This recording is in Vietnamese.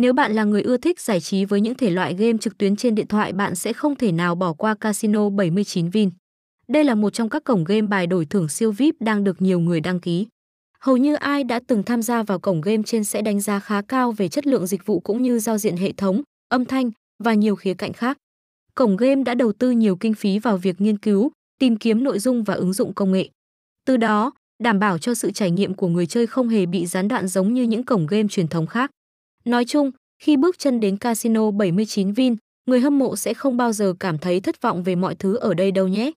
Nếu bạn là người ưa thích giải trí với những thể loại game trực tuyến trên điện thoại, bạn sẽ không thể nào bỏ qua Casino 79 Vin. Đây là một trong các cổng game bài đổi thưởng siêu VIP đang được nhiều người đăng ký. Hầu như ai đã từng tham gia vào cổng game trên sẽ đánh giá khá cao về chất lượng dịch vụ cũng như giao diện hệ thống, âm thanh và nhiều khía cạnh khác. Cổng game đã đầu tư nhiều kinh phí vào việc nghiên cứu, tìm kiếm nội dung và ứng dụng công nghệ. Từ đó, đảm bảo cho sự trải nghiệm của người chơi không hề bị gián đoạn giống như những cổng game truyền thống khác. Nói chung, khi bước chân đến Casino 79 Vin, người hâm mộ sẽ không bao giờ cảm thấy thất vọng về mọi thứ ở đây đâu nhé.